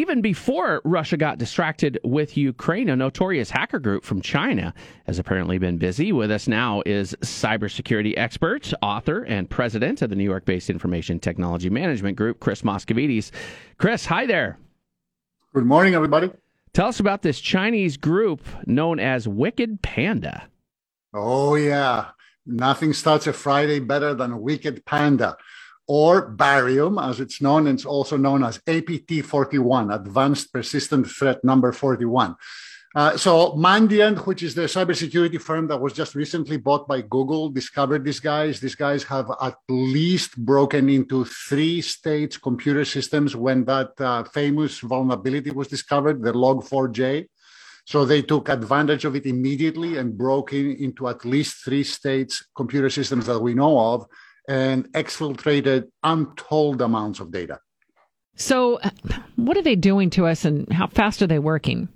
Even before Russia got distracted with Ukraine, a notorious hacker group from China has apparently been busy. With us now is cybersecurity expert, author, and president of the New York based Information Technology Management Group, Chris Moschovitis. Chris, hi there. Good morning, everybody. Tell us about this Chinese group known as Wicked Panda. Oh, yeah. Nothing starts a Friday better than Wicked Panda or barium, as it's known, and it's also known as APT41, Advanced Persistent Threat Number 41. Uh, so Mandiant, which is the cybersecurity firm that was just recently bought by Google, discovered these guys. These guys have at least broken into three states' computer systems when that uh, famous vulnerability was discovered, the Log4j. So they took advantage of it immediately and broke in, into at least three states' computer systems that we know of and exfiltrated untold amounts of data. So, what are they doing to us and how fast are they working?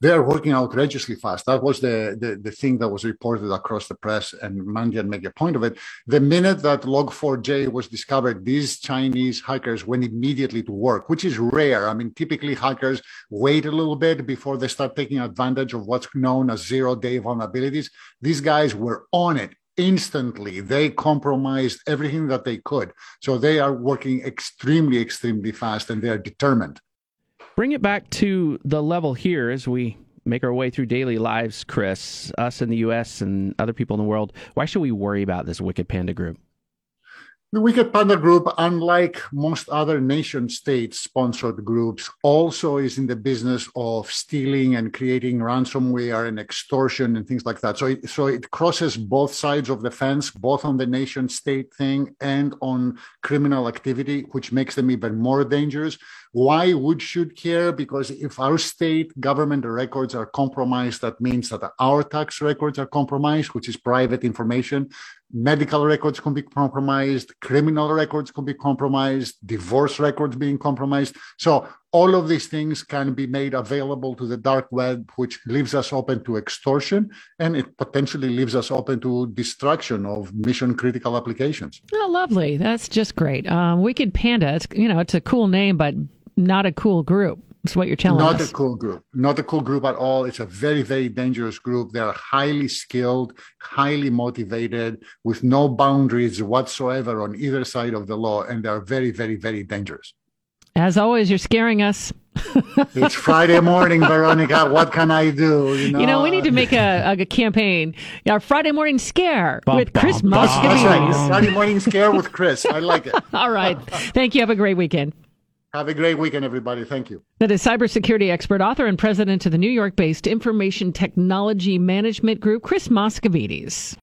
They're working outrageously fast. That was the, the, the thing that was reported across the press, and Mandiant made a point of it. The minute that Log4j was discovered, these Chinese hackers went immediately to work, which is rare. I mean, typically hackers wait a little bit before they start taking advantage of what's known as zero day vulnerabilities. These guys were on it instantly they compromised everything that they could. So they are working extremely extremely fast and they are determined. Bring it back to the level here as we make our way through daily lives chris us in the us and other people in the world. Why should we worry about this wicked panda group the Wicked Panda Group, unlike most other nation state sponsored groups, also is in the business of stealing and creating ransomware and extortion and things like that. So it, so it crosses both sides of the fence, both on the nation state thing and on criminal activity, which makes them even more dangerous. Why would should care? Because if our state government records are compromised, that means that our tax records are compromised, which is private information medical records can be compromised, criminal records can be compromised, divorce records being compromised. So all of these things can be made available to the dark web, which leaves us open to extortion and it potentially leaves us open to destruction of mission critical applications. Oh, lovely. That's just great. Um, Wicked Panda, it's, you know, it's a cool name, but not a cool group. Is what you're telling not us. Not a cool group. Not a cool group at all. It's a very, very dangerous group. They're highly skilled, highly motivated, with no boundaries whatsoever on either side of the law, and they're very, very, very dangerous. As always, you're scaring us. it's Friday morning, Veronica. What can I do? You know, you know we need to uh, make a, a campaign. Our Friday morning scare bum, with Chris Moschovitis. Right. Friday morning scare with Chris. I like it. All right. Thank you. Have a great weekend. Have a great weekend, everybody. Thank you. That is cybersecurity expert, author, and president of the New York based Information Technology Management Group, Chris Moschovitis.